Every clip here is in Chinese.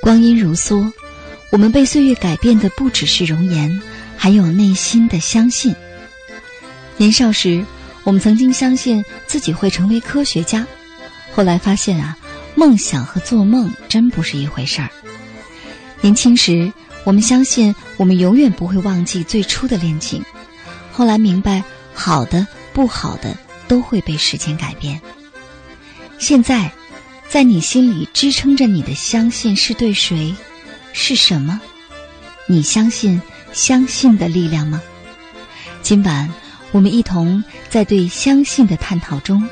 光阴如梭，我们被岁月改变的不只是容颜，还有内心的相信。年少时，我们曾经相信自己会成为科学家，后来发现啊，梦想和做梦真不是一回事儿。年轻时，我们相信我们永远不会忘记最初的恋情，后来明白，好的、不好的都会被时间改变。现在。在你心里支撑着你的相信是对谁？是什么？你相信相信的力量吗？今晚我们一同在对相信的探讨中，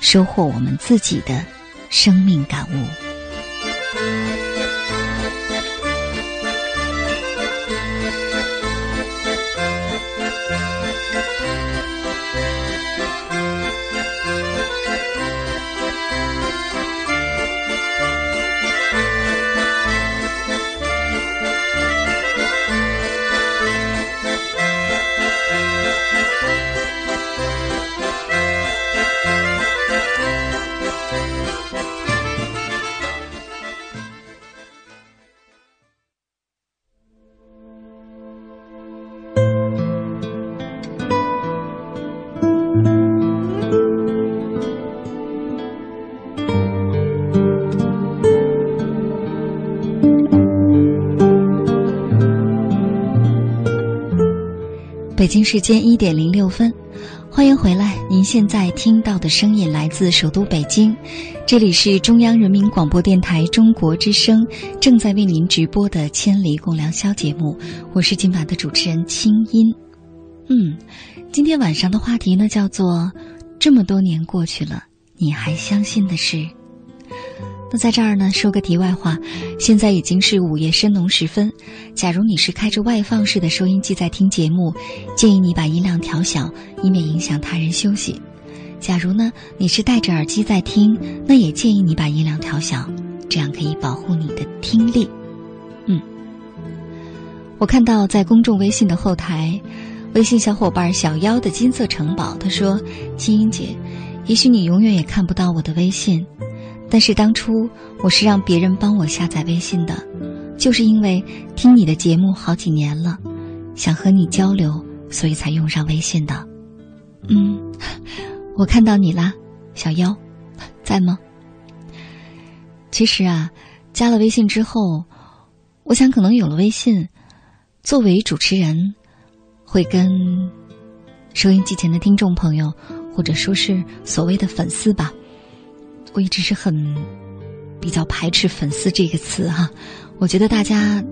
收获我们自己的生命感悟。北京时间一点零六分，欢迎回来。您现在听到的声音来自首都北京，这里是中央人民广播电台中国之声正在为您直播的《千里共良宵》节目，我是今晚的主持人清音。嗯，今天晚上的话题呢叫做“这么多年过去了，你还相信的是？”那在这儿呢，说个题外话，现在已经是午夜深浓时分。假如你是开着外放式的收音机在听节目，建议你把音量调小，以免影响他人休息。假如呢，你是戴着耳机在听，那也建议你把音量调小，这样可以保护你的听力。嗯，我看到在公众微信的后台，微信小伙伴小妖的金色城堡他说：“金英姐，也许你永远也看不到我的微信。”但是当初我是让别人帮我下载微信的，就是因为听你的节目好几年了，想和你交流，所以才用上微信的。嗯，我看到你啦，小妖，在吗？其实啊，加了微信之后，我想可能有了微信，作为主持人，会跟收音机前的听众朋友，或者说是所谓的粉丝吧。我一直是很比较排斥“粉丝”这个词哈，我觉得大家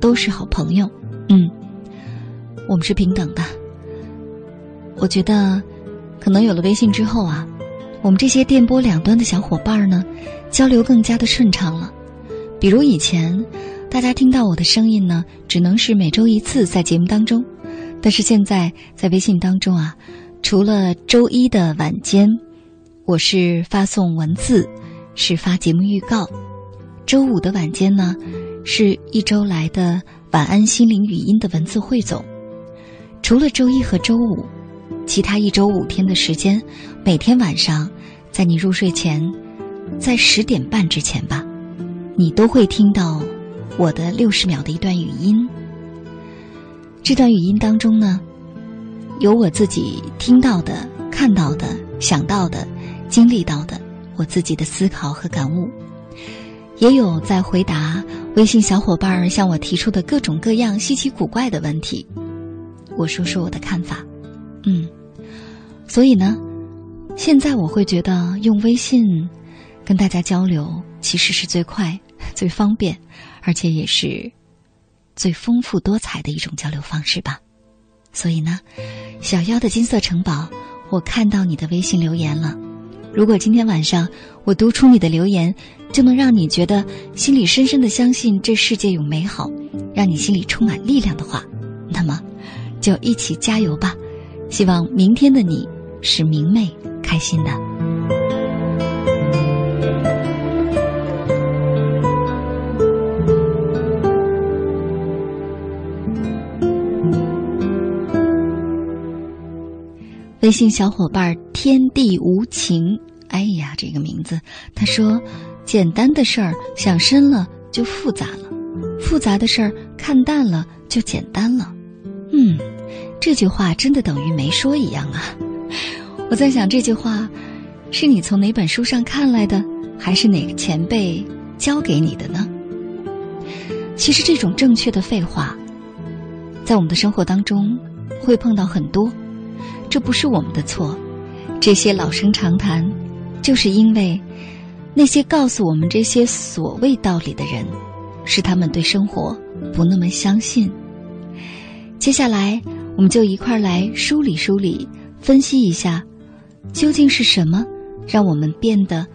都是好朋友，嗯，我们是平等的。我觉得可能有了微信之后啊，我们这些电波两端的小伙伴呢，交流更加的顺畅了。比如以前大家听到我的声音呢，只能是每周一次在节目当中，但是现在在微信当中啊，除了周一的晚间。我是发送文字，是发节目预告。周五的晚间呢，是一周来的晚安心灵语音的文字汇总。除了周一和周五，其他一周五天的时间，每天晚上，在你入睡前，在十点半之前吧，你都会听到我的六十秒的一段语音。这段语音当中呢，有我自己听到的、看到的、想到的。经历到的我自己的思考和感悟，也有在回答微信小伙伴向我提出的各种各样稀奇古怪的问题。我说说我的看法，嗯，所以呢，现在我会觉得用微信跟大家交流其实是最快、最方便，而且也是最丰富多彩的一种交流方式吧。所以呢，小妖的金色城堡，我看到你的微信留言了。如果今天晚上我读出你的留言，就能让你觉得心里深深的相信这世界有美好，让你心里充满力量的话，那么就一起加油吧！希望明天的你是明媚、开心的。微信小伙伴天地无情，哎呀，这个名字，他说：“简单的事儿想深了就复杂了，复杂的事儿看淡了就简单了。”嗯，这句话真的等于没说一样啊！我在想，这句话是你从哪本书上看来的，还是哪个前辈教给你的呢？其实，这种正确的废话，在我们的生活当中会碰到很多。这不是我们的错，这些老生常谈，就是因为那些告诉我们这些所谓道理的人，是他们对生活不那么相信。接下来，我们就一块儿来梳理梳理，分析一下，究竟是什么让我们变得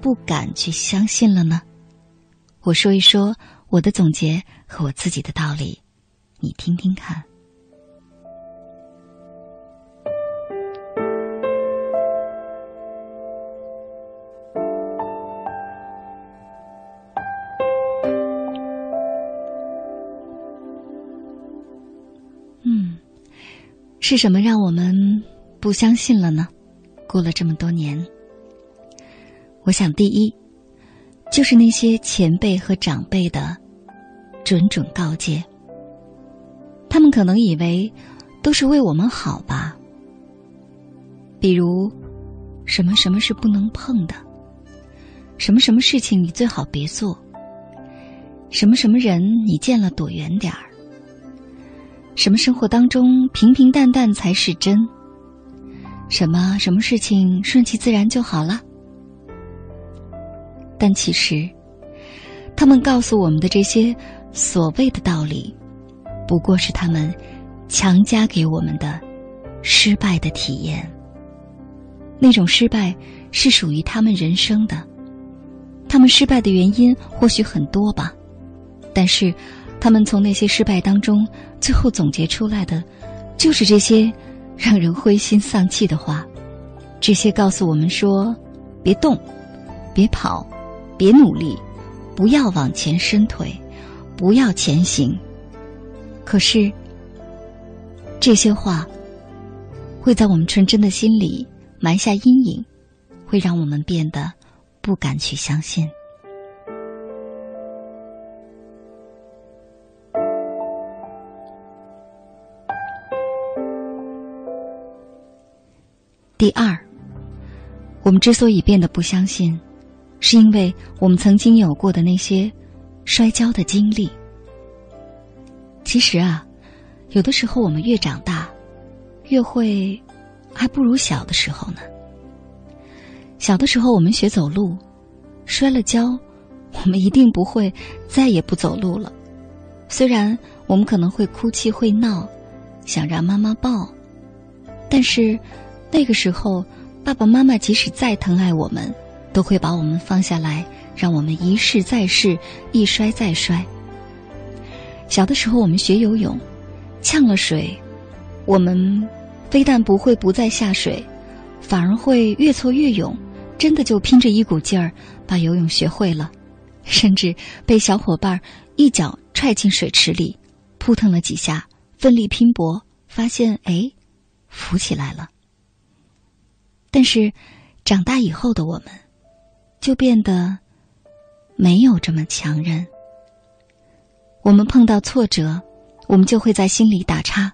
不敢去相信了呢？我说一说我的总结和我自己的道理，你听听看。是什么让我们不相信了呢？过了这么多年，我想第一就是那些前辈和长辈的准准告诫。他们可能以为都是为我们好吧。比如，什么什么是不能碰的，什么什么事情你最好别做，什么什么人你见了躲远点儿。什么生活当中平平淡淡才是真？什么什么事情顺其自然就好了？但其实，他们告诉我们的这些所谓的道理，不过是他们强加给我们的失败的体验。那种失败是属于他们人生的，他们失败的原因或许很多吧，但是。他们从那些失败当中，最后总结出来的，就是这些让人灰心丧气的话。这些告诉我们说：别动，别跑，别努力，不要往前伸腿，不要前行。可是，这些话会在我们纯真的心里埋下阴影，会让我们变得不敢去相信。第二，我们之所以变得不相信，是因为我们曾经有过的那些摔跤的经历。其实啊，有的时候我们越长大，越会还不如小的时候呢。小的时候我们学走路，摔了跤，我们一定不会再也不走路了。虽然我们可能会哭泣会闹，想让妈妈抱，但是。那个时候，爸爸妈妈即使再疼爱我们，都会把我们放下来，让我们一试再试，一摔再摔。小的时候，我们学游泳，呛了水，我们非但不会不再下水，反而会越挫越勇，真的就拼着一股劲儿把游泳学会了，甚至被小伙伴一脚踹进水池里，扑腾了几下，奋力拼搏，发现哎，浮起来了。但是，长大以后的我们，就变得没有这么强韧。我们碰到挫折，我们就会在心里打叉，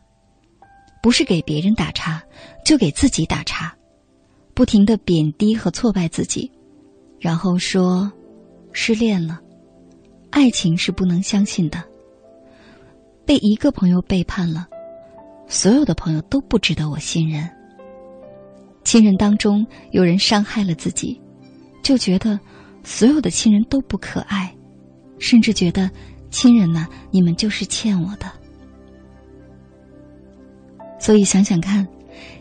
不是给别人打叉，就给自己打叉，不停的贬低和挫败自己，然后说：失恋了，爱情是不能相信的，被一个朋友背叛了，所有的朋友都不值得我信任。亲人当中有人伤害了自己，就觉得所有的亲人都不可爱，甚至觉得亲人呐，你们就是欠我的。所以想想看，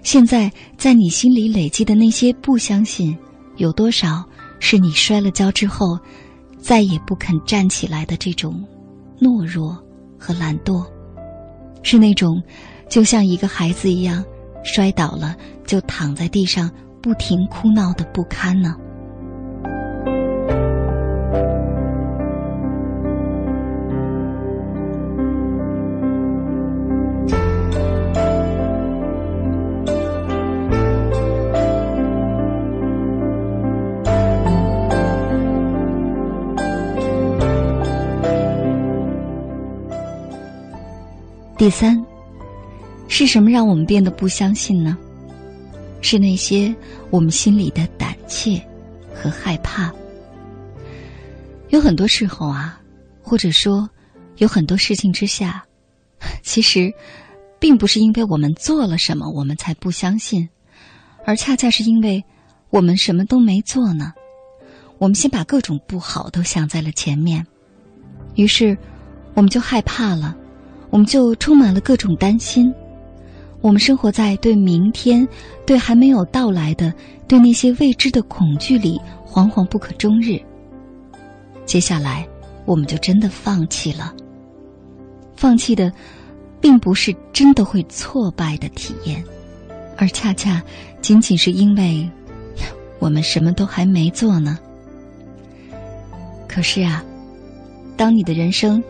现在在你心里累积的那些不相信，有多少是你摔了跤之后再也不肯站起来的这种懦弱和懒惰？是那种就像一个孩子一样，摔倒了就躺在地上不停哭闹的不堪呢？第三，是什么让我们变得不相信呢？是那些我们心里的胆怯和害怕。有很多时候啊，或者说有很多事情之下，其实并不是因为我们做了什么我们才不相信，而恰恰是因为我们什么都没做呢。我们先把各种不好都想在了前面，于是我们就害怕了。我们就充满了各种担心，我们生活在对明天、对还没有到来的、对那些未知的恐惧里，惶惶不可终日。接下来，我们就真的放弃了。放弃的，并不是真的会挫败的体验，而恰恰仅仅是因为，我们什么都还没做呢。可是啊，当你的人生……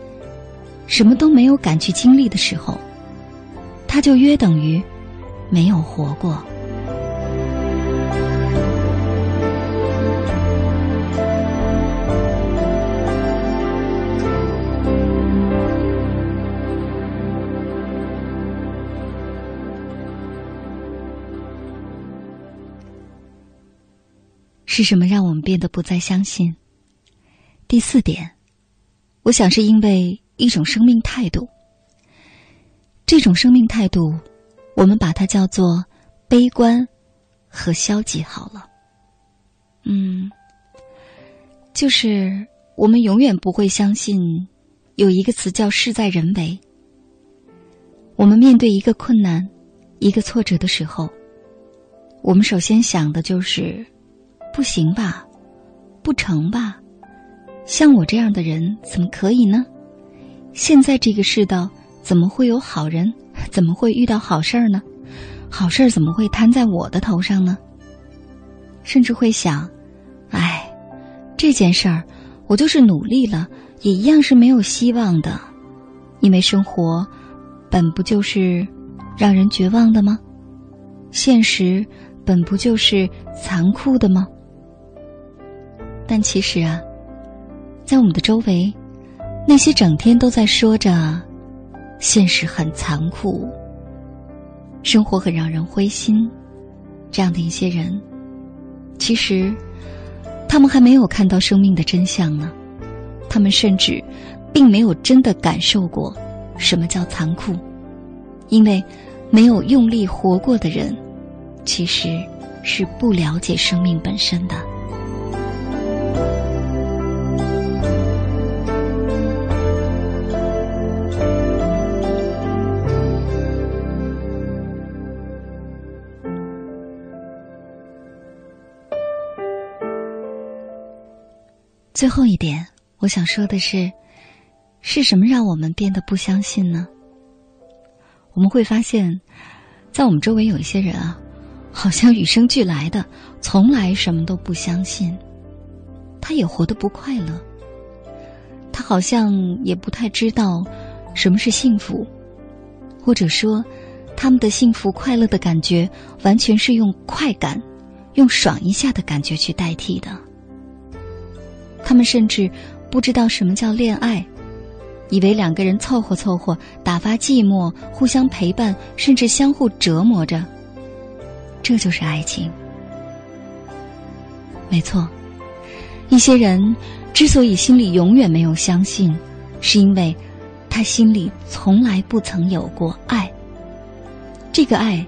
什么都没有敢去经历的时候，他就约等于没有活过。是什么让我们变得不再相信？第四点，我想是因为。一种生命态度，这种生命态度，我们把它叫做悲观和消极。好了，嗯，就是我们永远不会相信有一个词叫事在人为。我们面对一个困难、一个挫折的时候，我们首先想的就是不行吧，不成吧？像我这样的人怎么可以呢？现在这个世道，怎么会有好人？怎么会遇到好事儿呢？好事儿怎么会摊在我的头上呢？甚至会想，哎，这件事儿，我就是努力了，也一样是没有希望的，因为生活本不就是让人绝望的吗？现实本不就是残酷的吗？但其实啊，在我们的周围。那些整天都在说着“现实很残酷，生活很让人灰心”这样的一些人，其实他们还没有看到生命的真相呢。他们甚至并没有真的感受过什么叫残酷，因为没有用力活过的人，其实是不了解生命本身的。最后一点，我想说的是，是什么让我们变得不相信呢？我们会发现，在我们周围有一些人啊，好像与生俱来的，从来什么都不相信，他也活得不快乐。他好像也不太知道什么是幸福，或者说，他们的幸福快乐的感觉，完全是用快感、用爽一下的感觉去代替的。他们甚至不知道什么叫恋爱，以为两个人凑合凑合打发寂寞，互相陪伴，甚至相互折磨着，这就是爱情。没错，一些人之所以心里永远没有相信，是因为他心里从来不曾有过爱。这个爱，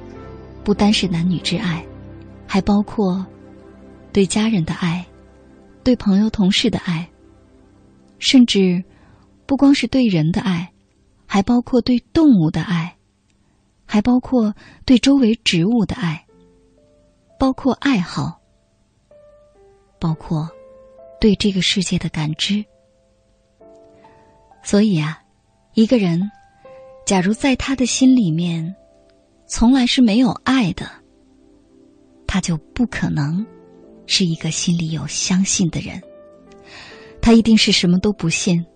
不单是男女之爱，还包括对家人的爱。对朋友、同事的爱，甚至不光是对人的爱，还包括对动物的爱，还包括对周围植物的爱，包括爱好，包括对这个世界的感知。所以啊，一个人，假如在他的心里面，从来是没有爱的，他就不可能是一个心里有相信的人。他一定是什么都不信。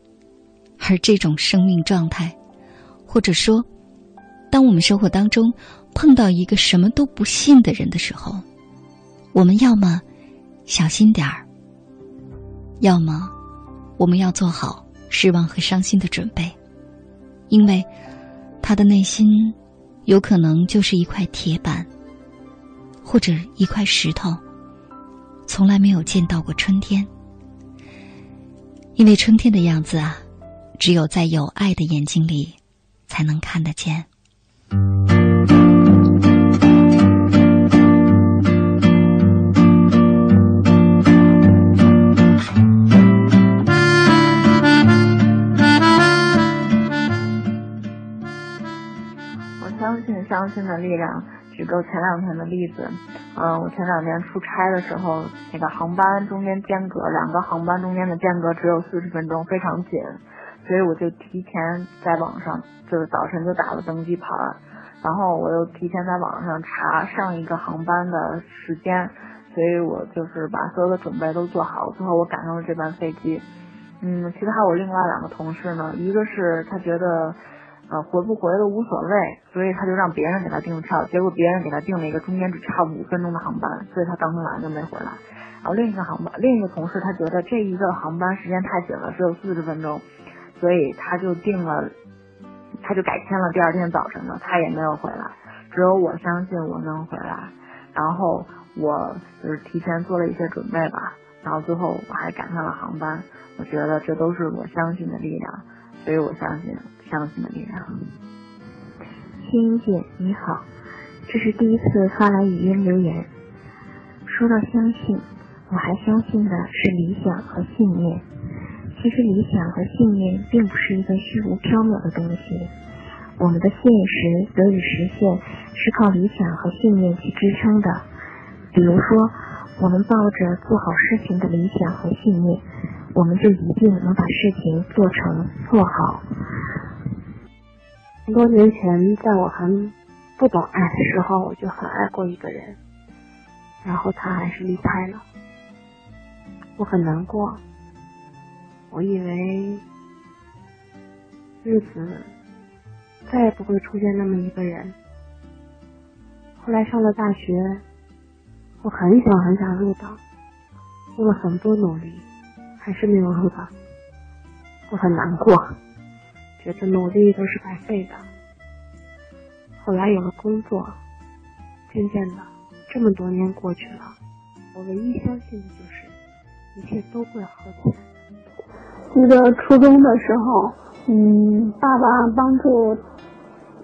而这种生命状态，或者说，当我们生活当中碰到一个什么都不信的人的时候，我们要么小心点儿，要么我们要做好。失望和伤心的准备，因为他的内心有可能就是一块铁板，或者一块石头，从来没有见到过春天。因为春天的样子啊，只有在有爱的眼睛里才能看得见。我相信的力量。举个前两天的例子，嗯，我前两天出差的时候，那个航班中间间隔，两个航班中间的间隔只有四十分钟，非常紧，所以我就提前在网上，就是早晨就打了登机牌，然后我又提前在网上查上一个航班的时间，所以我就是把所有的准备都做好，最后我赶上了这班飞机。嗯，其他我另外两个同事呢，一个是他觉得。呃，回不回都无所谓，所以他就让别人给他订票，结果别人给他订了一个中间只差五分钟的航班，所以他当天晚上就没回来。然后另一个航班，另一个同事他觉得这一个航班时间太紧了，只有四十分钟，所以他就订了，他就改签了第二天早晨的，他也没有回来。只有我相信我能回来，然后我就是提前做了一些准备吧，然后最后我还赶上了航班。我觉得这都是我相信的力量，所以我相信。相信的力量。青音姐你好，这是第一次发来语音留言。说到相信，我还相信的是理想和信念。其实理想和信念并不是一个虚无缥缈的东西，我们的现实得以实现是靠理想和信念去支撑的。比如说，我们抱着做好事情的理想和信念，我们就一定能把事情做成做好。很多年前，在我还不懂爱的时候，我就很爱过一个人，然后他还是离开了，我很难过。我以为日子再也不会出现那么一个人。后来上了大学，我很想很想入党，做了很多努力，还是没有入党，我很难过。觉得努力都是白费的。后来有了工作，渐渐的，这么多年过去了，我唯一相信的就是一切都会好起来。记得初中的时候，嗯，爸爸帮助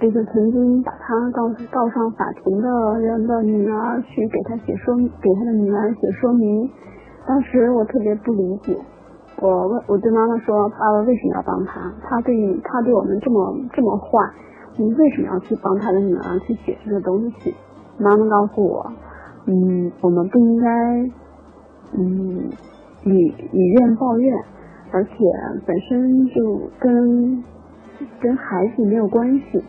这个曾经把他告告上法庭的人的女儿去给他写说，给他的女儿写说明。当时我特别不理解。我问，我对妈妈说：“爸爸为什么要帮他？他对他对我们这么这么坏，你为什么要去帮他的女儿去写这个东西？”妈妈告诉我：“嗯，我们不应该，嗯，以以怨报怨，而且本身就跟跟孩子没有关系。”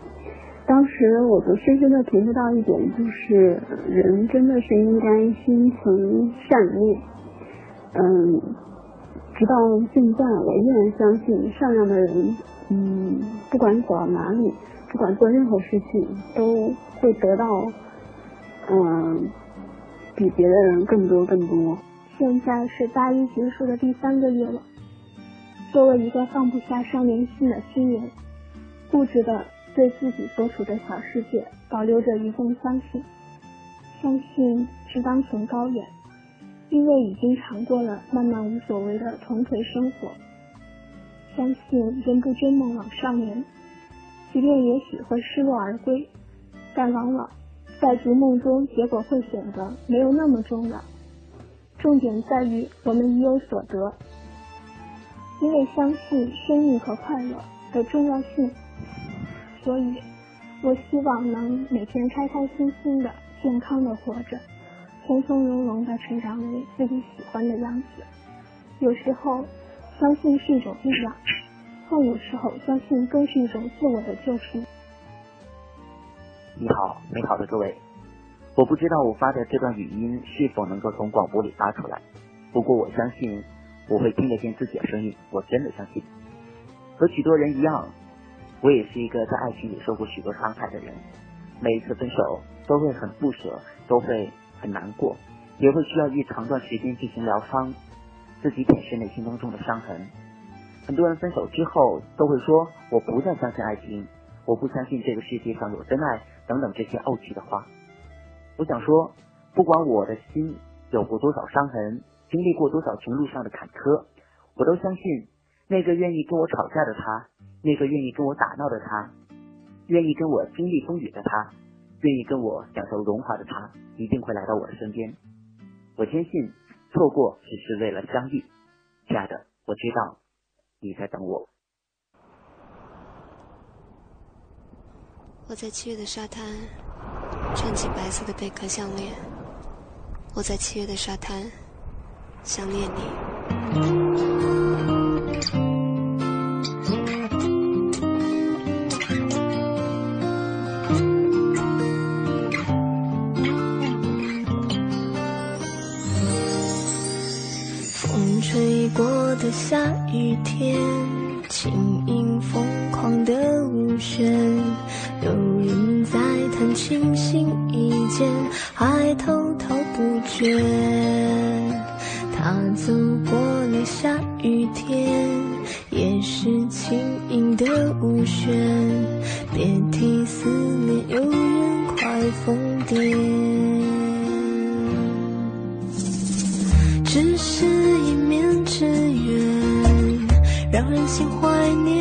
当时我就深深的体会到一点，就是人真的是应该心存善念，嗯。直到现在，我依然相信善良的人，嗯，不管走到哪里，不管做任何事情，都会得到，嗯，比别的人更多更多。现在是大一结束的第三个月了，作为一个放不下少年心的新人，固执的对自己所处的小世界保留着一份相信，相信志当存高远。因为已经尝过了漫漫无所谓的同锤生活，相信人不追梦老少年，即便也许会失落而归，但往往在逐梦中，结果会显得没有那么重要。重点在于我们已有所得。因为相信生命和快乐的重要性，所以我希望能每天开开心心的、健康的活着，从从容容的成长为自己喜欢的样子。有时候，相信是一种力量；但有时候，相信更是一种自我的救赎。你好，美好的各位，我不知道我发的这段语音是否能够从广播里发出来，不过我相信。我会听得见自己的声音，我真的相信。和许多人一样，我也是一个在爱情里受过许多伤害的人。每一次分手都会很不舍，都会很难过，也会需要一长段时间进行疗伤，自己舔舐内心当中的伤痕。很多人分手之后都会说：“我不再相信爱情，我不相信这个世界上有真爱，等等这些怄气的话。”我想说，不管我的心有过多少伤痕。经历过多少情路上的坎坷，我都相信那个愿意跟我吵架的他，那个愿意跟我打闹的他，愿意跟我经历风雨的他，愿意跟我享受荣华的他，一定会来到我的身边。我坚信，错过只是为了相遇。亲爱的，我知道你在等我。我在七月的沙滩穿起白色的贝壳项链。我在七月的沙滩。想念你。下雨天，轻盈疯狂的舞旋，有人在弹琴心一间，还滔滔不绝。他走过了下雨天，也是轻盈的舞旋。别提思念，有人快疯癫。心怀念。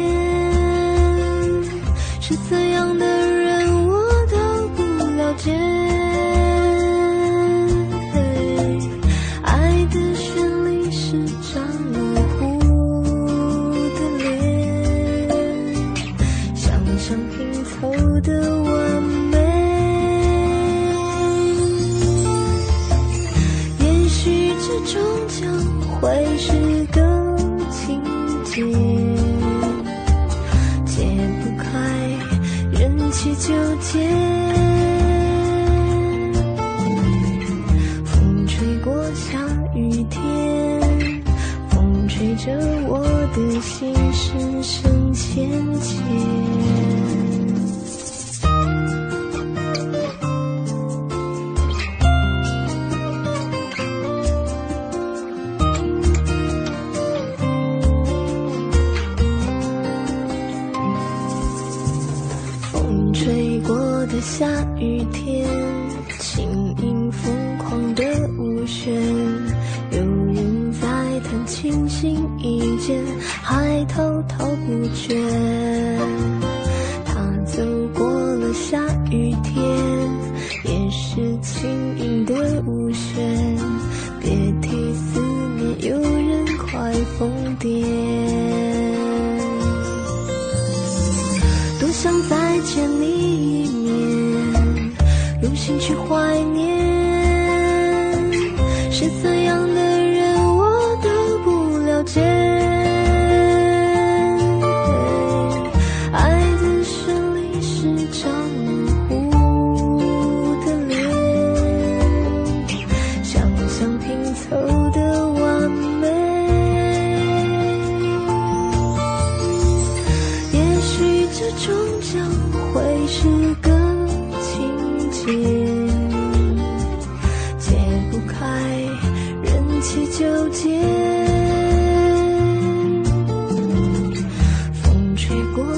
是怎样的去纠结风吹过下雨天风吹着我的心深深浅浅。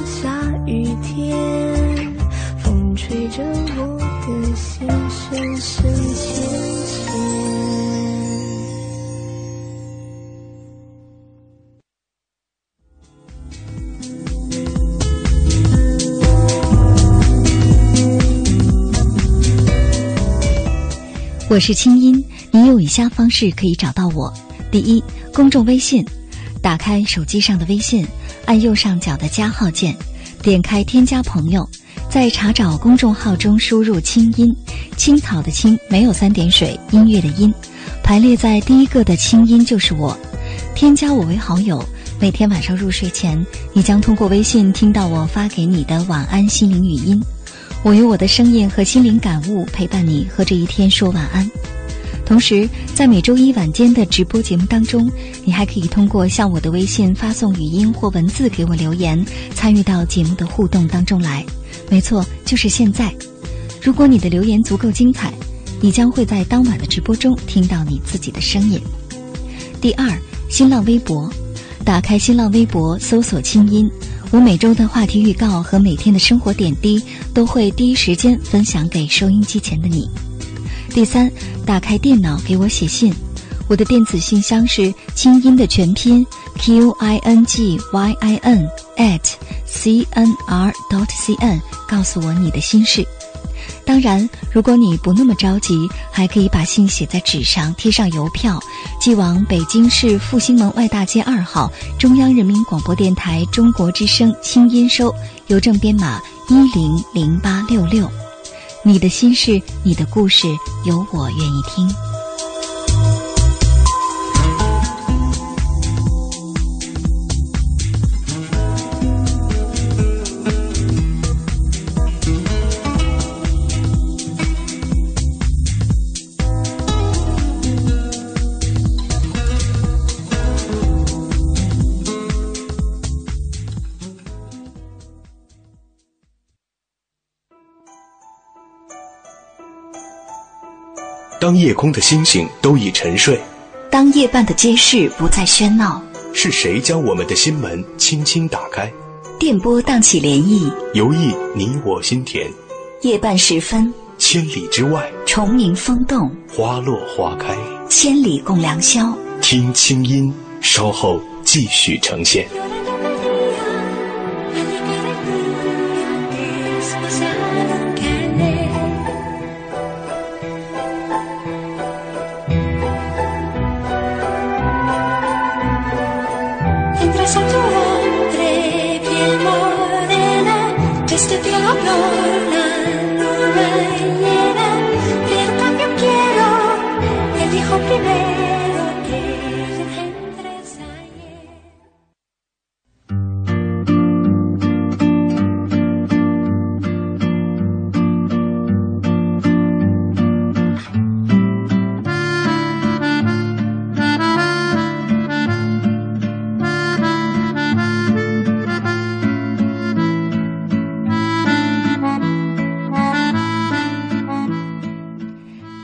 下雨天风吹着我的心深深浅浅我是清音你有以下方式可以找到我。第一公众微信打开手机上的微信按右上角的加号键，点开添加朋友，在查找公众号中输入“清音”，青草的青没有三点水，音乐的音，排列在第一个的清音就是我，添加我为好友。每天晚上入睡前，你将通过微信听到我发给你的晚安心灵语音。我用我的声音和心灵感悟陪伴你和这一天说晚安。同时，在每周一晚间的直播节目当中，你还可以通过向我的微信发送语音或文字给我留言，参与到节目的互动当中来。没错，就是现在。如果你的留言足够精彩，你将会在当晚的直播中听到你自己的声音。第二，新浪微博。打开新浪微博，搜索“清音”，我每周的话题预告和每天的生活点滴都会第一时间分享给收音机前的你。第三，打开电脑给我写信，我的电子信箱是“清音”的全拼 q i n g y i n at c n r dot c n，告诉我你的心事。当然，如果你不那么着急，还可以把信写在纸上，贴上邮票，寄往北京市复兴门外大街二号中央人民广播电台中国之声清音收，邮政编码一零零八六六。你的心事，你的故事，有我愿意听。夜空的星星都已沉睡，当夜半的街市不再喧闹，是谁将我们的心门轻轻打开？电波荡起涟漪，游弋你我心田。夜半时分，千里之外，虫鸣风动，花落花开，千里共良宵。听清音，稍后继续呈现。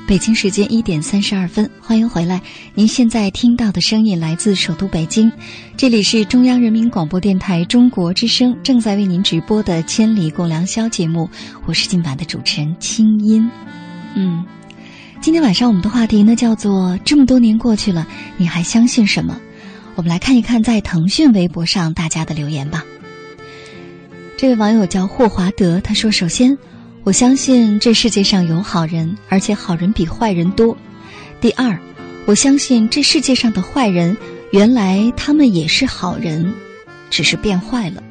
北京时间一点三十二分，欢迎回来。您现在听到的声音来自首都北京，这里是中央人民广播电台中国之声正在为您直播的《千里共良宵》节目。我是今晚的主持人清音。嗯，今天晚上我们的话题呢叫做“这么多年过去了，你还相信什么？”我们来看一看在腾讯微博上大家的留言吧。这位网友叫霍华德，他说：“首先。”我相信这世界上有好人，而且好人比坏人多。第二，我相信这世界上的坏人，原来他们也是好人，只是变坏了。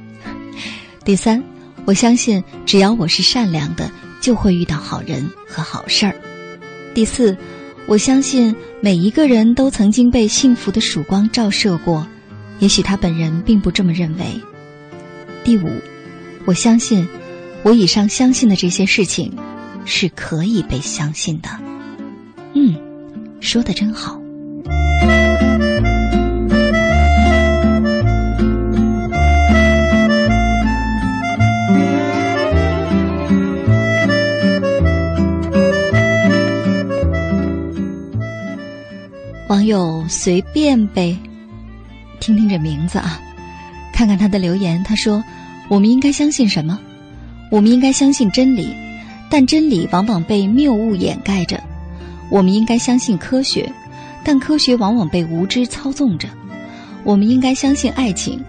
第三，我相信只要我是善良的，就会遇到好人和好事儿。第四，我相信每一个人都曾经被幸福的曙光照射过，也许他本人并不这么认为。第五，我相信。我以上相信的这些事情，是可以被相信的。嗯，说的真好。网友随便呗，听听这名字啊，看看他的留言。他说：“我们应该相信什么？”我们应该相信真理，但真理往往被谬误掩盖着；我们应该相信科学，但科学往往被无知操纵着；我们应该相信爱情，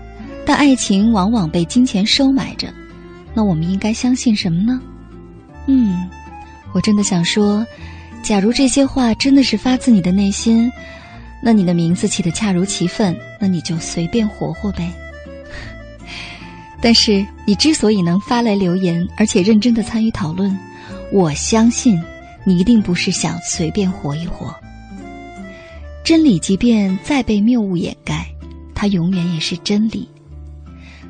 但爱情往往被金钱收买着。那我们应该相信什么呢？嗯，我真的想说，假如这些话真的是发自你的内心，那你的名字起得恰如其分，那你就随便活活呗。但是你之所以能发来留言，而且认真的参与讨论，我相信你一定不是想随便活一活。真理即便再被谬误掩盖，它永远也是真理。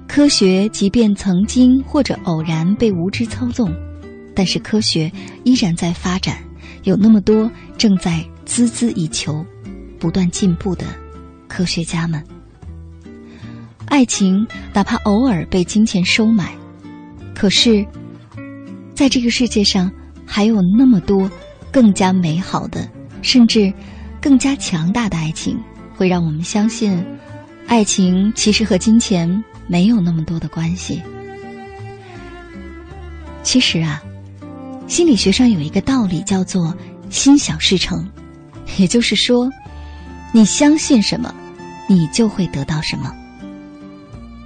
科学即便曾经或者偶然被无知操纵，但是科学依然在发展，有那么多正在孜孜以求、不断进步的科学家们。爱情哪怕偶尔被金钱收买，可是，在这个世界上还有那么多更加美好的，甚至更加强大的爱情，会让我们相信，爱情其实和金钱没有那么多的关系。其实啊，心理学上有一个道理叫做“心想事成”，也就是说，你相信什么，你就会得到什么。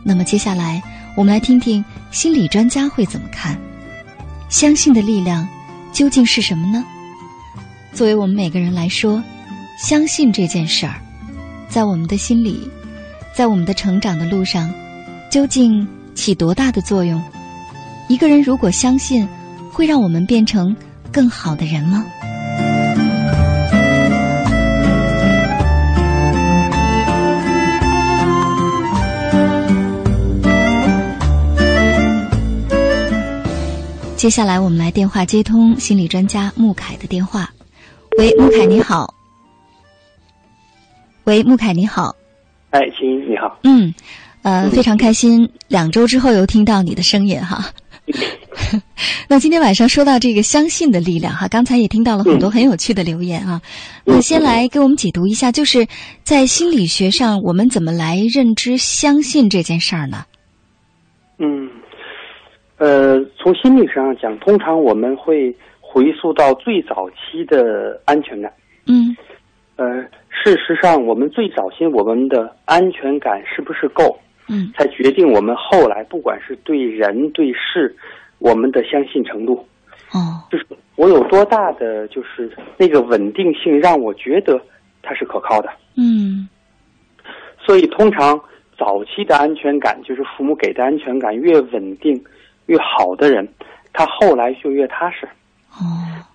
那么接下来，我们来听听心理专家会怎么看。相信的力量究竟是什么呢？作为我们每个人来说，相信这件事儿，在我们的心里，在我们的成长的路上，究竟起多大的作用？一个人如果相信，会让我们变成更好的人吗？接下来，我们来电话接通心理专家穆凯的电话。喂，穆凯，你好。喂，穆凯，你好。哎，亲，你好。嗯，呃，非常开心，两周之后又听到你的声音哈。那今天晚上说到这个相信的力量哈，刚才也听到了很多很有趣的留言啊。那先来给我们解读一下，就是在心理学上，我们怎么来认知相信这件事儿呢？嗯。呃，从心理上讲，通常我们会回溯到最早期的安全感。嗯。呃，事实上，我们最早期我们的安全感是不是够？嗯。才决定我们后来不管是对人对事，我们的相信程度。哦。就是我有多大的就是那个稳定性，让我觉得它是可靠的。嗯。所以，通常早期的安全感，就是父母给的安全感越稳定。越好的人，他后来就越踏实。哦，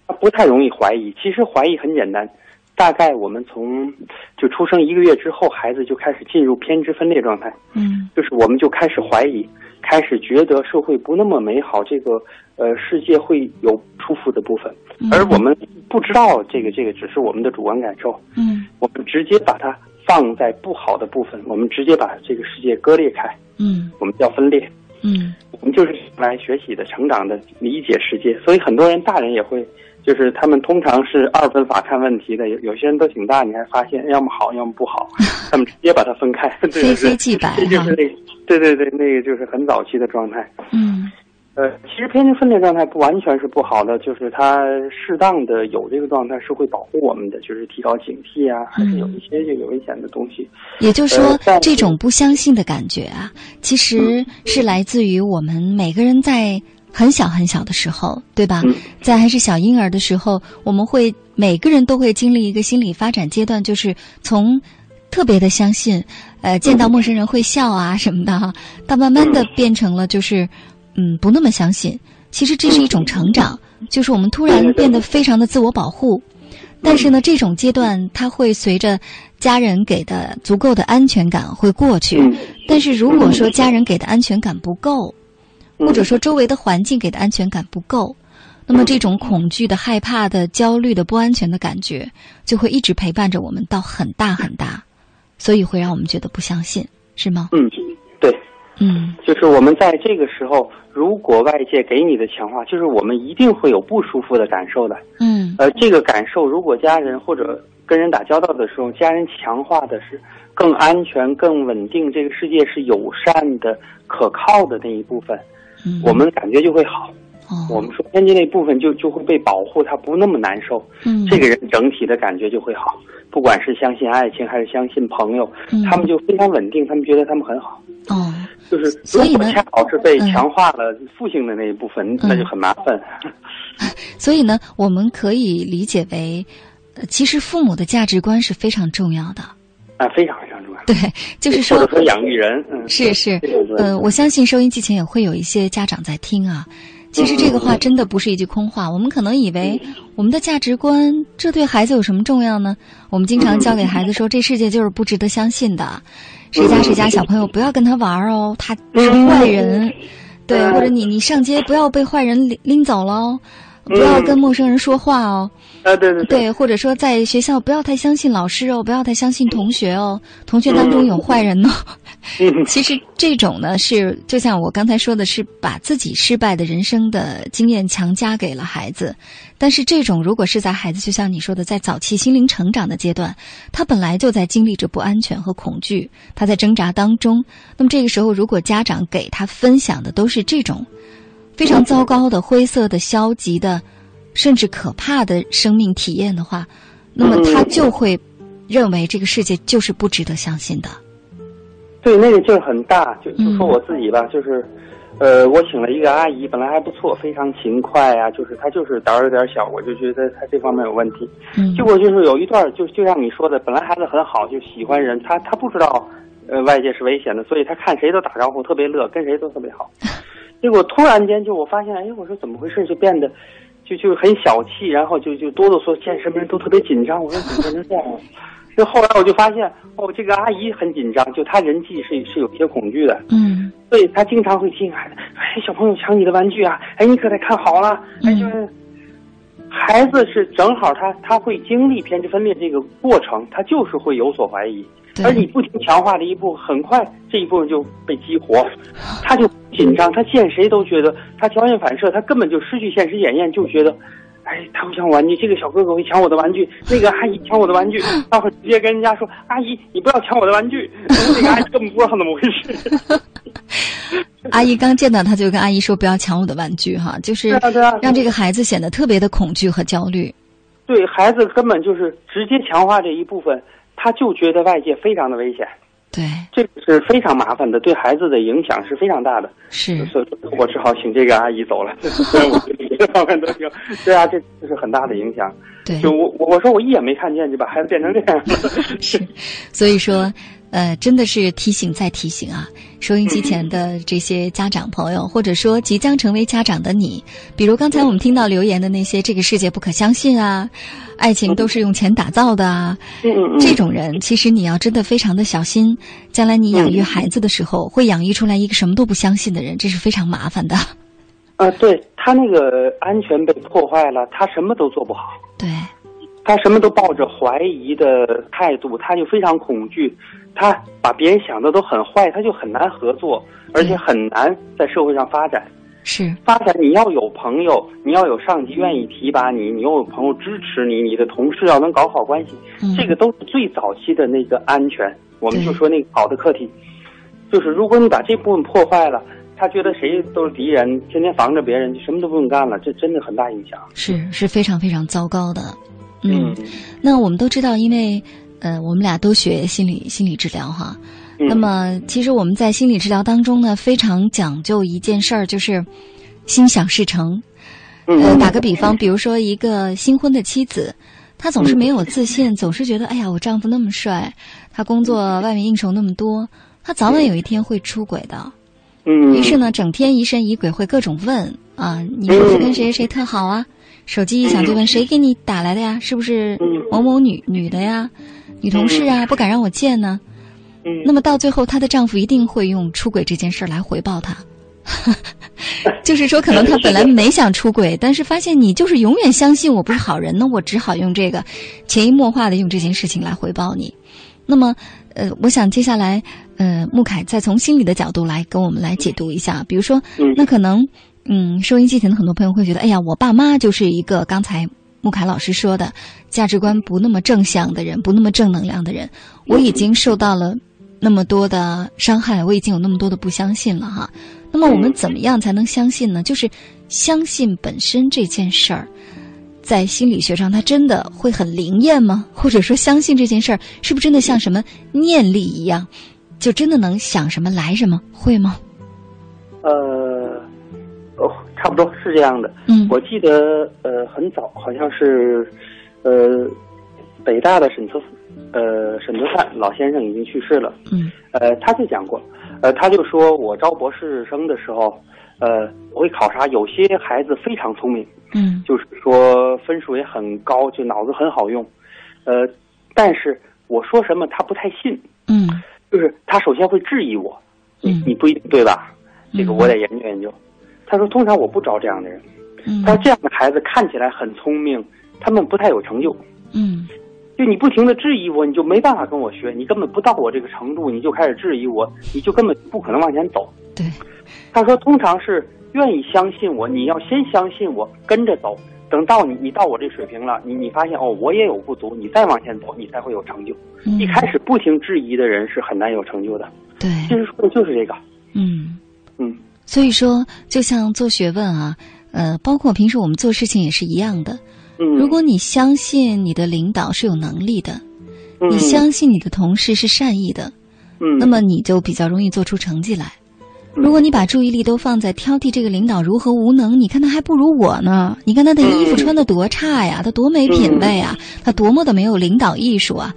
他不太容易怀疑。其实怀疑很简单，大概我们从就出生一个月之后，孩子就开始进入偏执分裂状态。嗯，就是我们就开始怀疑，开始觉得社会不那么美好，这个呃世界会有出伏的部分，而我们不知道这个这个只是我们的主观感受。嗯，我们直接把它放在不好的部分，我们直接把这个世界割裂开。嗯，我们叫分裂。嗯，我们就是来学习的、成长的、理解世界，所以很多人大人也会，就是他们通常是二分法看问题的。有有些人都挺大，你还发现要么好，要么不好，他们直接把它分开，非黑即白这就是那，对对对，那个就是很早期的状态。嗯。呃，其实偏执分裂状态不完全是不好的，就是它适当的有这个状态是会保护我们的，就是提高警惕啊，还是有一些这个危险的东西。也就是说，这种不相信的感觉啊，其实是来自于我们每个人在很小很小的时候，对吧？在还是小婴儿的时候，我们会每个人都会经历一个心理发展阶段，就是从特别的相信，呃，见到陌生人会笑啊什么的哈，到慢慢的变成了就是。嗯，不那么相信。其实这是一种成长，就是我们突然变得非常的自我保护。但是呢，这种阶段它会随着家人给的足够的安全感会过去。但是如果说家人给的安全感不够，或者说周围的环境给的安全感不够，那么这种恐惧的、害怕的、焦虑的、不安全的感觉就会一直陪伴着我们到很大很大，所以会让我们觉得不相信，是吗？嗯，对。嗯，就是我们在这个时候，如果外界给你的强化，就是我们一定会有不舒服的感受的。嗯，呃，这个感受，如果家人或者跟人打交道的时候，家人强化的是更安全、更稳定，这个世界是友善的、可靠的那一部分，嗯，我们感觉就会好。哦，我们说天机那部分就就会被保护，他不那么难受。嗯，这个人整体的感觉就会好，不管是相信爱情还是相信朋友，嗯他们就非常稳定，他们觉得他们很好。哦，就是所以呢如果恰好是被嗯强化了父性的那一部分，那就很麻烦。所以呢，我们可以理解为，呃其实父母的价值观是非常重要的。啊，非常非常重要。对，就是说或者说养育人，嗯，是是嗯，呃，我相信收音机前也会有一些家长在听啊。其实这个话真的不是一句空话，我们可能以为我们的价值观，这对孩子有什么重要呢？我们经常教给孩子说，这世界就是不值得相信的，谁家谁家小朋友不要跟他玩儿哦，他是坏人，对，或者你你上街不要被坏人拎拎走喽，不要跟陌生人说话哦。啊，对对对，或者说在学校不要太相信老师哦，不要太相信同学哦，同学当中有坏人哦。其实这种呢，是就像我刚才说的，是把自己失败的人生的经验强加给了孩子。但是这种如果是在孩子，就像你说的，在早期心灵成长的阶段，他本来就在经历着不安全和恐惧，他在挣扎当中。那么这个时候，如果家长给他分享的都是这种非常糟糕的、灰色的、消极的。甚至可怕的生命体验的话，那么他就会认为这个世界就是不值得相信的。对，那个劲儿很大。就就嗯说我自己吧，就是，呃，我请了一个阿姨，本来还不错，非常勤快啊，就是她就是胆儿有点小，我就觉得她这方面有问题。嗯结果就是有一段，就就像你说的，本来孩子很好，就喜欢人，他他不知道，呃，外界是危险的，所以他看谁都打招呼，特别乐，跟谁都特别好。结果突然间就我发现，哎，我说怎么回事？就变得。就就很小气，然后就就哆哆嗦，见什么人都特别紧张。我说怎么变成这样了？就后来我就发现，哦，这个阿姨很紧张，就她人际是是有些恐惧的，嗯，所以她经常会提醒孩子：“哎，小朋友抢你的玩具啊，哎，你可得看好了。”哎，就是孩子是正好他他会经历偏执分裂这个过程，他就是会有所怀疑，而你不停强化的一步，很快这一部分就被激活，他就紧张，他见谁都觉得他条件反射，他根本就失去现实检验，就觉得。哎，他会抢我玩具，这个小哥哥会抢我的玩具，那个阿姨抢我的玩具，他会直接跟人家说：“阿姨，你不要抢我的玩具。”那个阿姨根本不知道怎么回事。阿姨刚见到他就跟阿姨说：“不要抢我的玩具，哈，就是让这个孩子显得特别的恐惧和焦虑。”对孩子根本就是直接强化这一部分，他就觉得外界非常的危险。对，这个是非常麻烦的，对孩子的影响是非常大的。是，所以我只好请这个阿姨走了。虽然我这方面都行，对啊，这这是很大的影响。对，就我我我说我一眼没看见就把孩子变成这样。是，所以说，呃，真的是提醒再提醒啊！收音机前的这些家长朋友，或者说即将成为家长的你，比如刚才我们听到留言的那些“这个世界不可相信啊，爱情都是用钱打造的啊”，这种人，其实你要真的非常的小心，将来你养育孩子的时候，会养育出来一个什么都不相信的人，这是非常麻烦的。啊，对他那个安全被破坏了，他什么都做不好。对，他什么都抱着怀疑的态度，他就非常恐惧，他把别人想的都很坏，他就很难合作，而且很难在社会上发展。是发展，你要有朋友，你要有上级愿意提拔你，你又有朋友支持你，你的同事要能搞好关系，嗯、这个都是最早期的那个安全。我们就说那个好的课题，就是如果你把这部分破坏了。他觉得谁都是敌人，天天防着别人，就什么都不用干了，这真的很大影响。是是非常非常糟糕的。嗯，嗯那我们都知道，因为呃，我们俩都学心理心理治疗哈。嗯、那么，其实我们在心理治疗当中呢，非常讲究一件事儿，就是心想事成。嗯、呃，打个比方，比如说一个新婚的妻子，她总是没有自信，嗯、总是觉得，哎呀，我丈夫那么帅，他工作外面应酬那么多，他早晚有一天会出轨的。嗯，于是呢，整天疑神疑鬼，会各种问啊，你是不是跟谁谁特好啊？手机一响就问谁给你打来的呀？是不是某某女女的呀？女同事啊，不敢让我见呢。嗯，那么到最后，她的丈夫一定会用出轨这件事儿来回报她。就是说，可能他本来没想出轨，但是发现你就是永远相信我不是好人，那我只好用这个潜移默化的用这件事情来回报你。那么，呃，我想接下来，呃，穆凯再从心理的角度来跟我们来解读一下。比如说，那可能，嗯，收音机前的很多朋友会觉得，哎呀，我爸妈就是一个刚才穆凯老师说的价值观不那么正向的人，不那么正能量的人，我已经受到了那么多的伤害，我已经有那么多的不相信了哈。那么我们怎么样才能相信呢？就是相信本身这件事儿，在心理学上它真的会很灵验吗？或者说相信这件事儿是不是真的像什么念力一样，就真的能想什么来什么？会吗？呃，哦，差不多是这样的。嗯，我记得呃很早，好像是呃北大的沈泽呃沈泽灿老先生已经去世了。嗯，呃他就讲过，呃他就说我招博士生的时候，呃我会考察有些孩子非常聪明，嗯就是说分数也很高，就脑子很好用，呃但是我说什么他不太信，嗯就是他首先会质疑我，你你不一定对吧？这个嗯我得研究研究。他说，通常我不招这样的人。嗯他说这样的孩子看起来很聪明，他们不太有成就。嗯就你不停的质疑我，你就没办法跟我学，你根本不到我这个程度，你就开始质疑我，你就根本不可能往前走。对，他说，通常是愿意相信我，你要先相信我，跟着走。等到你你到我这水平了，你你发现哦，我也有不足，你再往前走，你才会有成就。嗯一开始不停质疑的人是很难有成就的。对，其实说的就是这个。嗯。嗯所以说，就像做学问啊，呃，包括平时我们做事情也是一样的。嗯，如果你相信你的领导是有能力的，嗯。你相信你的同事是善意的，嗯，那么你就比较容易做出成绩来。嗯。如果你把注意力都放在挑剔这个领导如何无能，你看他还不如我呢。你看他的衣服嗯穿的多差呀，他多没品位啊，他多么的没有领导艺术啊，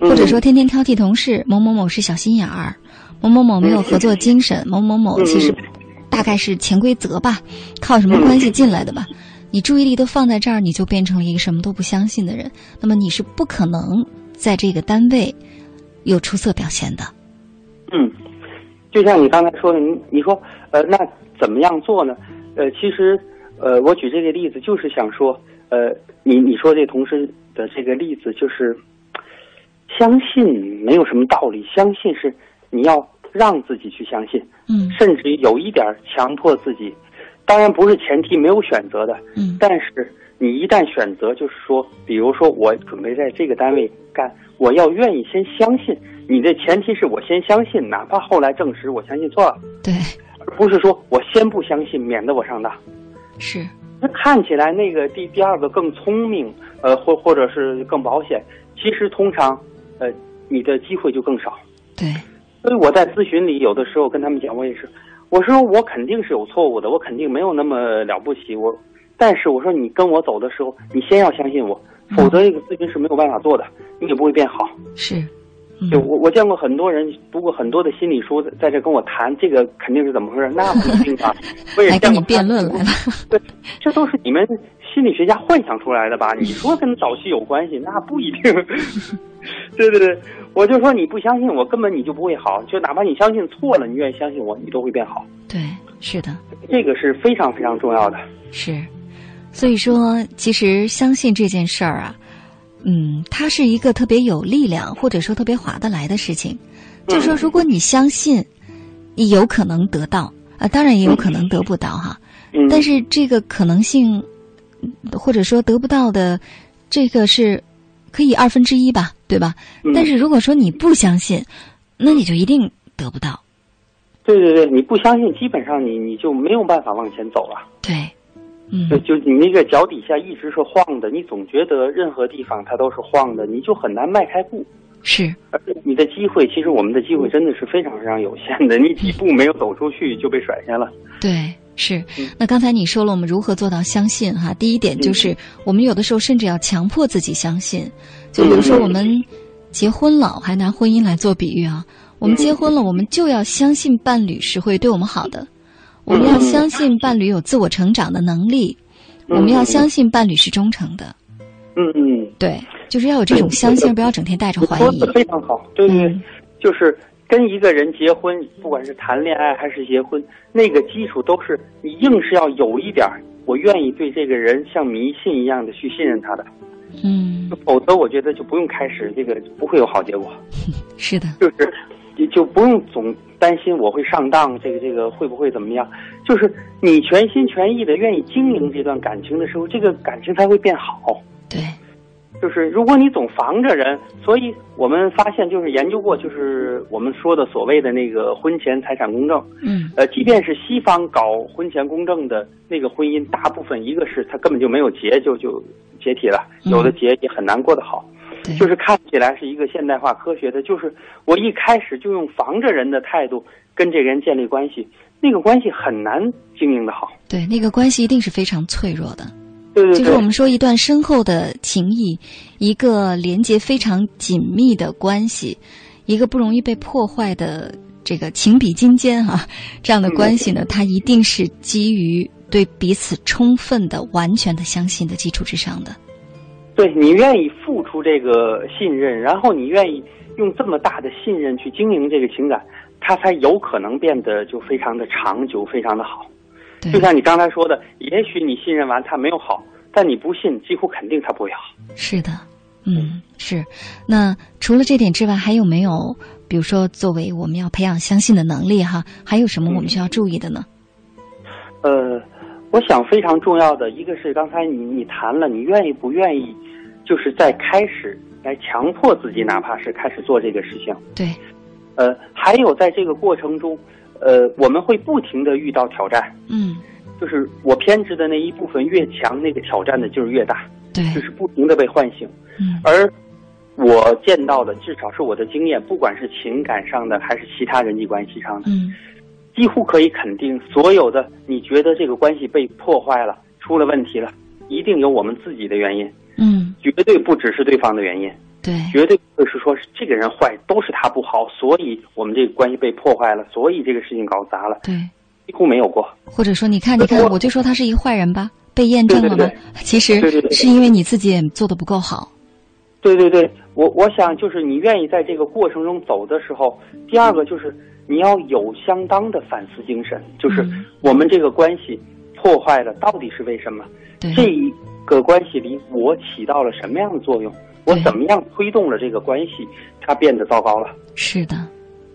嗯。或者说天天挑剔同事，某某某是小心眼儿，某某某没有合作精神，某某某其实大概是潜规则吧，靠什么关系进来的吧。你注意力都放在这儿，你就变成了一个什么都不相信的人。那么你是不可能在这个单位有出色表现的。嗯，就像你刚才说的，你你说呃，那怎么样做呢？呃，其实呃，我举这个例子就是想说，呃，你你说这同事的这个例子就是，相信没有什么道理，相信是你要让自己去相信，嗯甚至于有一点强迫自己。当然不是前提没有选择的，嗯但是你一旦选择，就是说，比如说我准备在这个单位干，我要愿意先相信。你的前提是我先相信，哪怕后来证实我相信错了，对，而不是说我先不相信，免得我上当。是，那看起来那个第第二个更聪明，呃，或或者是更保险，其实通常，呃，你的机会就更少。对，所以我在咨询里有的时候跟他们讲，我也是，我说我肯定是有错误的，我肯定没有那么了不起，我，但是我说你跟我走的时候，你先要相信我，否则这个咨询是没有办法做的，你也不会变好。是，嗯就我我见过很多人读过很多的心理书，在这跟我谈这个肯定是怎么回事，那不一定吧？我也还跟你见过辩论来了。对，这都是你们心理学家幻想出来的吧？你说跟早期有关系，那不一定。对对对，我就说你不相信我，根本你就不会好。就哪怕你相信错了，你愿意相信我，你都会变好。对，是的，这个是非常非常重要的。是。所以说，其实相信这件事儿啊，嗯，它是一个特别有力量，或者说特别划得来的事情。就是说，如果你相信，你有可能得到啊，当然也有可能得不到哈。嗯，但是这个可能性，嗯或者说得不到的，这个是可以二分之一吧，对吧？嗯但是如果说你不相信，那你就一定得不到。对对对，你不相信，基本上你你就没有办法往前走了。对，嗯就就你那个脚底下一直是晃的，你总觉得任何地方它都是晃的，你就很难迈开步。是，而且你的机会，其实我们的机会真的是非常非常有限的，你几步没有走出去就被甩下了。对，是嗯。那刚才你说了，我们如何做到相信哈？第一点就是，我们有的时候甚至要强迫自己相信。就比如说，我们结婚了，还拿婚姻来做比喻啊。我们结婚了，我们就要相信伴侣是会对我们好的，我们要相信伴侣有自我成长的能力，我们要相信伴侣是忠诚的。嗯嗯，对，就是要有这种相信，不要整天带着怀疑说。的非常好，对对就是跟一个人结婚，不管是谈恋爱还是结婚，那个基础都是你硬是要有一点儿，我愿意对这个人像迷信一样的去信任他的，嗯，否则我觉得就不用开始，这个不会有好结果。是的，就是你就不用总担心我会上当，这个这个会不会怎么样？就是你全心全意的愿意经营这段感情的时候，这个感情才会变好。对，就是如果你总防着人，所以我们发现就是研究过，就是我们说的所谓的那个婚前财产公证。嗯，呃，即便是西方搞婚前公证的那个婚姻，大部分一个是他根本就没有结就就解体了，有的结也很难过得好。就是看起来是一个现代化科学的，就是我一开始就用防着人的态度跟这个人建立关系，那个关系很难经营的好。对，那个关系一定是非常脆弱的。对对对，就是我们说一段深厚的情谊，一个连接非常紧密的关系，一个不容易被破坏的这个情比金坚哈，这样的关系呢，它一定是基于对彼此充分的、完全的相信的基础之上的。对你愿意付出这个信任，然后你愿意用这么大的信任去经营这个情感，它才有可能变得就非常的长久，非常的好。就像你刚才说的，也许你信任完他没有好，但你不信，几乎肯定他不会好。是的，嗯，是。那除了这点之外，还有没有？比如说，作为我们要培养相信的能力，哈，还有什么我们需要注意的呢？呃，我想非常重要的一个是刚才你你谈了，你愿意不愿意，就是在开始来强迫自己，哪怕是开始做这个事情。对。呃，还有在这个过程中，呃，我们会不停的遇到挑战。嗯。就是我偏执的那一部分越强，那个挑战的劲儿越大。对。就是不停的被唤醒。嗯。而我见到的，至少是我的经验，不管是情感上的还是其他人际关系上的。嗯。几乎可以肯定，所有的你觉得这个关系被破坏了、出了问题了，一定有我们自己的原因。嗯，绝对不只是对方的原因。对，绝对不是说是这个人坏，都是他不好，所以我们这个关系被破坏了，所以这个事情搞砸了。对，几乎没有过。或者说，你看，你看，我就说他是一个坏人吧，被验证了吗？其实是因为你自己也做的不够好。对对对，我我想就是你愿意在这个过程中走的时候，第二个就是。你要有相当的反思精神，就是我们这个关系破坏了，到底是为什么？这一个关系里，我起到了什么样的作用？我怎么样推动了这个关系，它变得糟糕了？是的。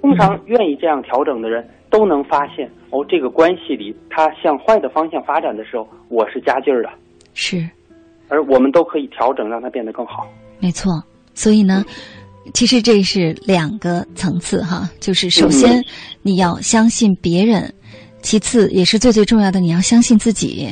通常愿意这样调整的人，都能发现哦，这个关系里，它向坏的方向发展的时候，我是加劲儿的。是。而我们都可以调整，让它变得更好。没错。所以呢？其实这是两个层次哈，就是首先你要相信别人，其次也是最最重要的，你要相信自己。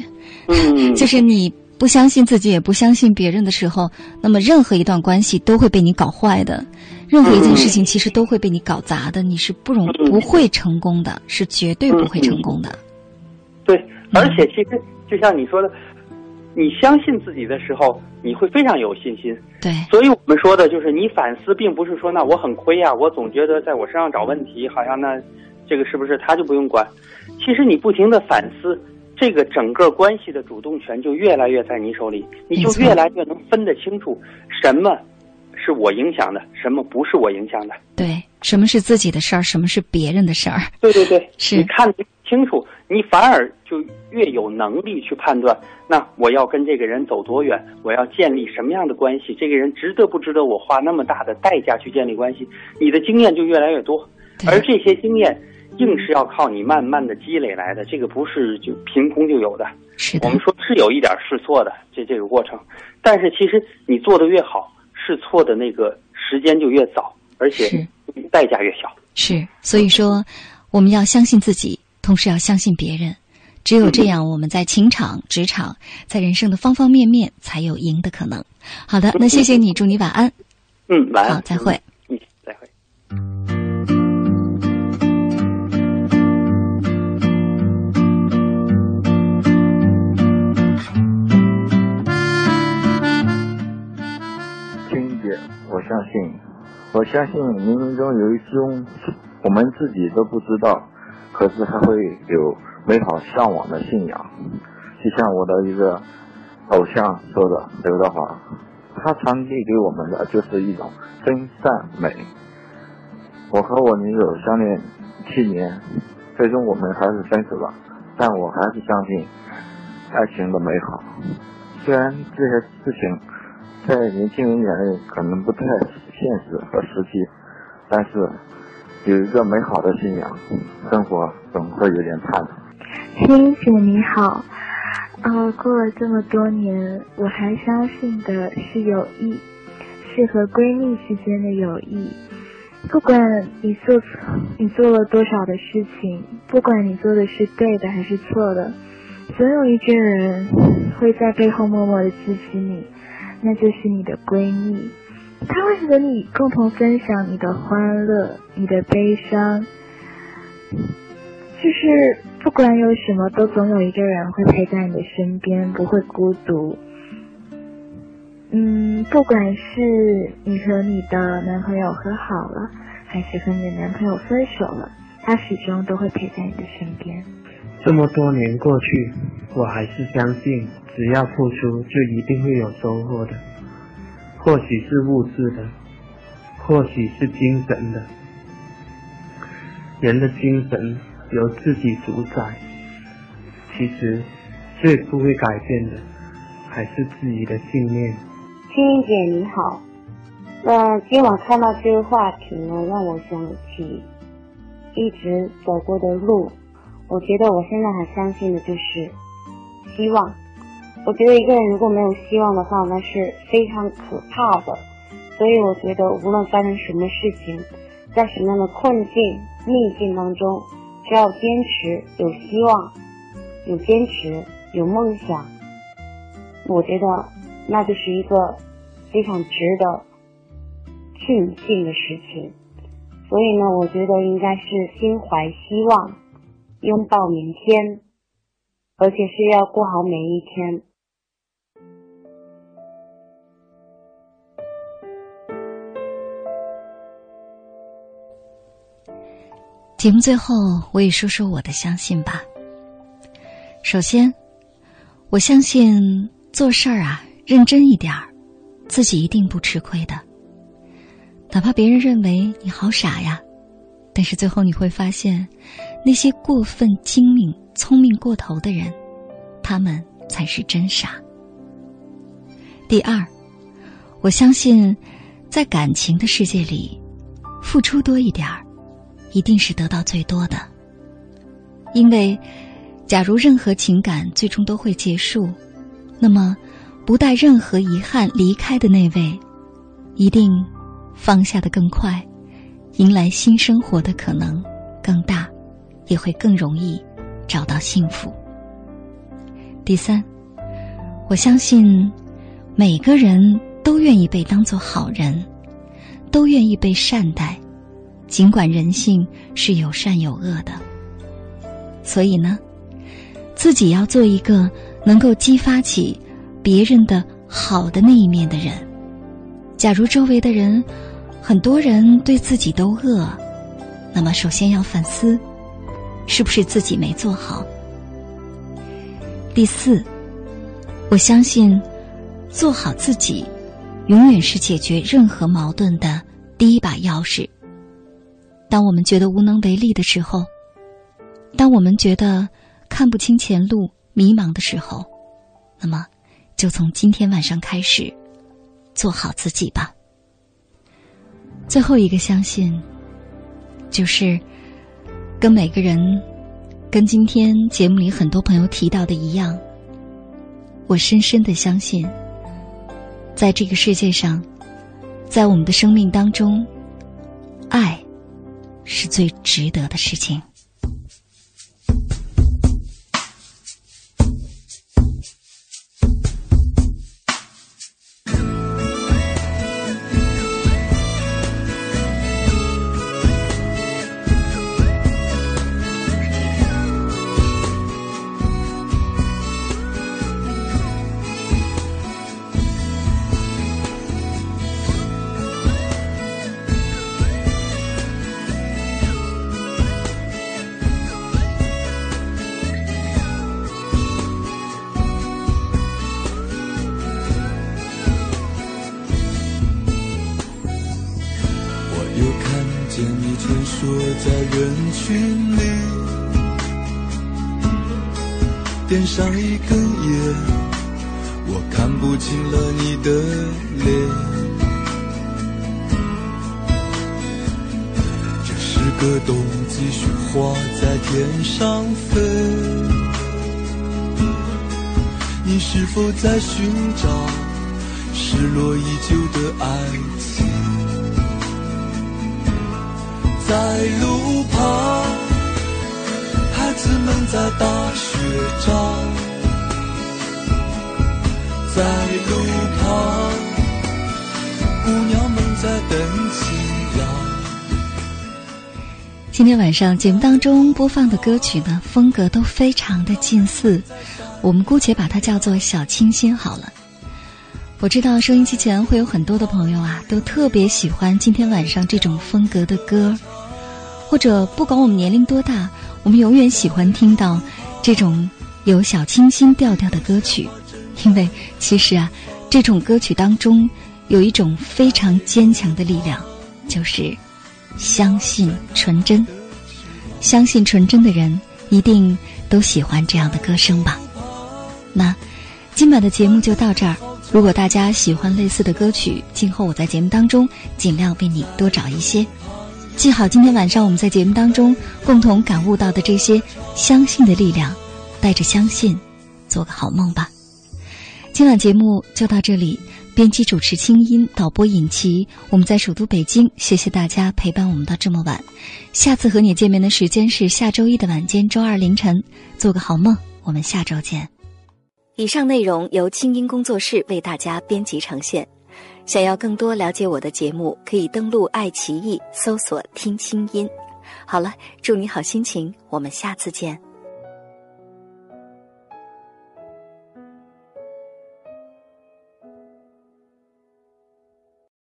嗯，就是你不相信自己，也不相信别人的时候，那么任何一段关系都会被你搞坏的，任何一件事情其实都会被你搞砸的，你是不容不会成功的，是绝对不会成功的。对，而且其实就像你说的。你相信自己的时候，你会非常有信心。对，所以我们说的就是你反思，并不是说那我很亏啊，我总觉得在我身上找问题，好像那这个是不是他就不用管？其实你不停的反思，这个整个关系的主动权就越来越在你手里，你就越来越能分得清楚什么是我影响的，什么不是我影响的。对，什么是自己的事儿，什么是别人的事儿。对对对，是你看得清楚，你反而就越有能力去判断。那我要跟这个人走多远？我要建立什么样的关系？这个人值得不值得我花那么大的代价去建立关系？你的经验就越来越多，而这些经验硬是要靠你慢慢的积累来的，这个不是就凭空就有的。是的，我们说是有一点试错的这这个过程，但是其实你做的越好，试错的那个时间就越早，而且代价越小。是，所以说我们要相信自己，同时要相信别人。只有这样，我们在情场、职场，在人生的方方面面，才有赢的可能。好的，那谢谢你，祝你晚安。嗯，晚安。好，再会。嗯，再会。青姐，我相信，我相信冥冥中有一种我们自己都不知道，可是还会有。美好向往的信仰，就像我的一个偶像说的刘德华，他传递给我们的就是一种真善美。我和我女友相恋七年，最终我们还是分手了，但我还是相信爱情的美好。虽然这些事情在年轻人眼里可能不太现实和实际，但是有一个美好的信仰，生活总会有点盼头。星姐你好，啊，过了这么多年，我还相信的是友谊，是和闺蜜之间的友谊。不管你做你做了多少的事情，不管你做的是对的还是错的，总有一个人会在背后默默的支持你，那就是你的闺蜜。他会和你共同分享你的欢乐，你的悲伤。就是不管有什么，都总有一个人会陪在你的身边，不会孤独。嗯，不管是你和你的男朋友和好了，还是和你的男朋友分手了，他始终都会陪在你的身边。这么多年过去，我还是相信，只要付出，就一定会有收获的。或许是物质的，或许是精神的。人的精神。由自己主宰。其实，最不会改变的，还是自己的信念。青云姐你好，那今晚看到这个话题呢，让我想起一直走过的路。我觉得我现在很相信的就是希望。我觉得一个人如果没有希望的话，那是非常可怕的。所以我觉得无论发生什么事情，在什么样的困境、逆境当中。只要坚持，有希望，有坚持，有梦想，我觉得那就是一个非常值得庆幸的事情。所以呢，我觉得应该是心怀希望，拥抱明天，而且是要过好每一天。节目最后，我也说说我的相信吧。首先，我相信做事儿啊，认真一点儿，自己一定不吃亏的。哪怕别人认为你好傻呀，但是最后你会发现，那些过分精明、聪明过头的人，他们才是真傻。第二，我相信，在感情的世界里，付出多一点儿。一定是得到最多的，因为，假如任何情感最终都会结束，那么，不带任何遗憾离开的那位，一定放下的更快，迎来新生活的可能更大，也会更容易找到幸福。第三，我相信，每个人都愿意被当做好人，都愿意被善待。尽管人性是有善有恶的，所以呢，自己要做一个能够激发起别人的好的那一面的人。假如周围的人很多人对自己都恶，那么首先要反思，是不是自己没做好。第四，我相信做好自己，永远是解决任何矛盾的第一把钥匙。当我们觉得无能为力的时候，当我们觉得看不清前路、迷茫的时候，那么就从今天晚上开始做好自己吧。最后一个相信，就是跟每个人、跟今天节目里很多朋友提到的一样，我深深的相信，在这个世界上，在我们的生命当中，爱。是最值得的事情。上一根烟，我看不清了你的脸。这是个冬季雪花在天上飞，你是否在寻找失落已久的爱情？在路旁，孩子们在打雪仗；路旁，姑娘们在等新郎。今天晚上节目当中播放的歌曲呢，风格都非常的近似，我们姑且把它叫做小清新好了。我知道收音机前会有很多的朋友啊，都特别喜欢今天晚上这种风格的歌，或者不管我们年龄多大，我们永远喜欢听到这种有小清新调调的歌曲，因为其实啊，这种歌曲当中有一种非常坚强的力量，就是。相信纯真，相信纯真的人一定都喜欢这样的歌声吧。那今晚的节目就到这儿。如果大家喜欢类似的歌曲，今后我在节目当中尽量为你多找一些。记好今天晚上我们在节目当中共同感悟到的这些相信的力量，带着相信，做个好梦吧。今晚节目就到这里。编辑主持清音，导播尹奇，我们在首都北京，谢谢大家陪伴我们到这么晚。下次和你见面的时间是下周一的晚间，周二凌晨。做个好梦，我们下周见。以上内容由清音工作室为大家编辑呈现。想要更多了解我的节目，可以登录爱奇艺搜索“听清音”。好了，祝你好心情，我们下次见。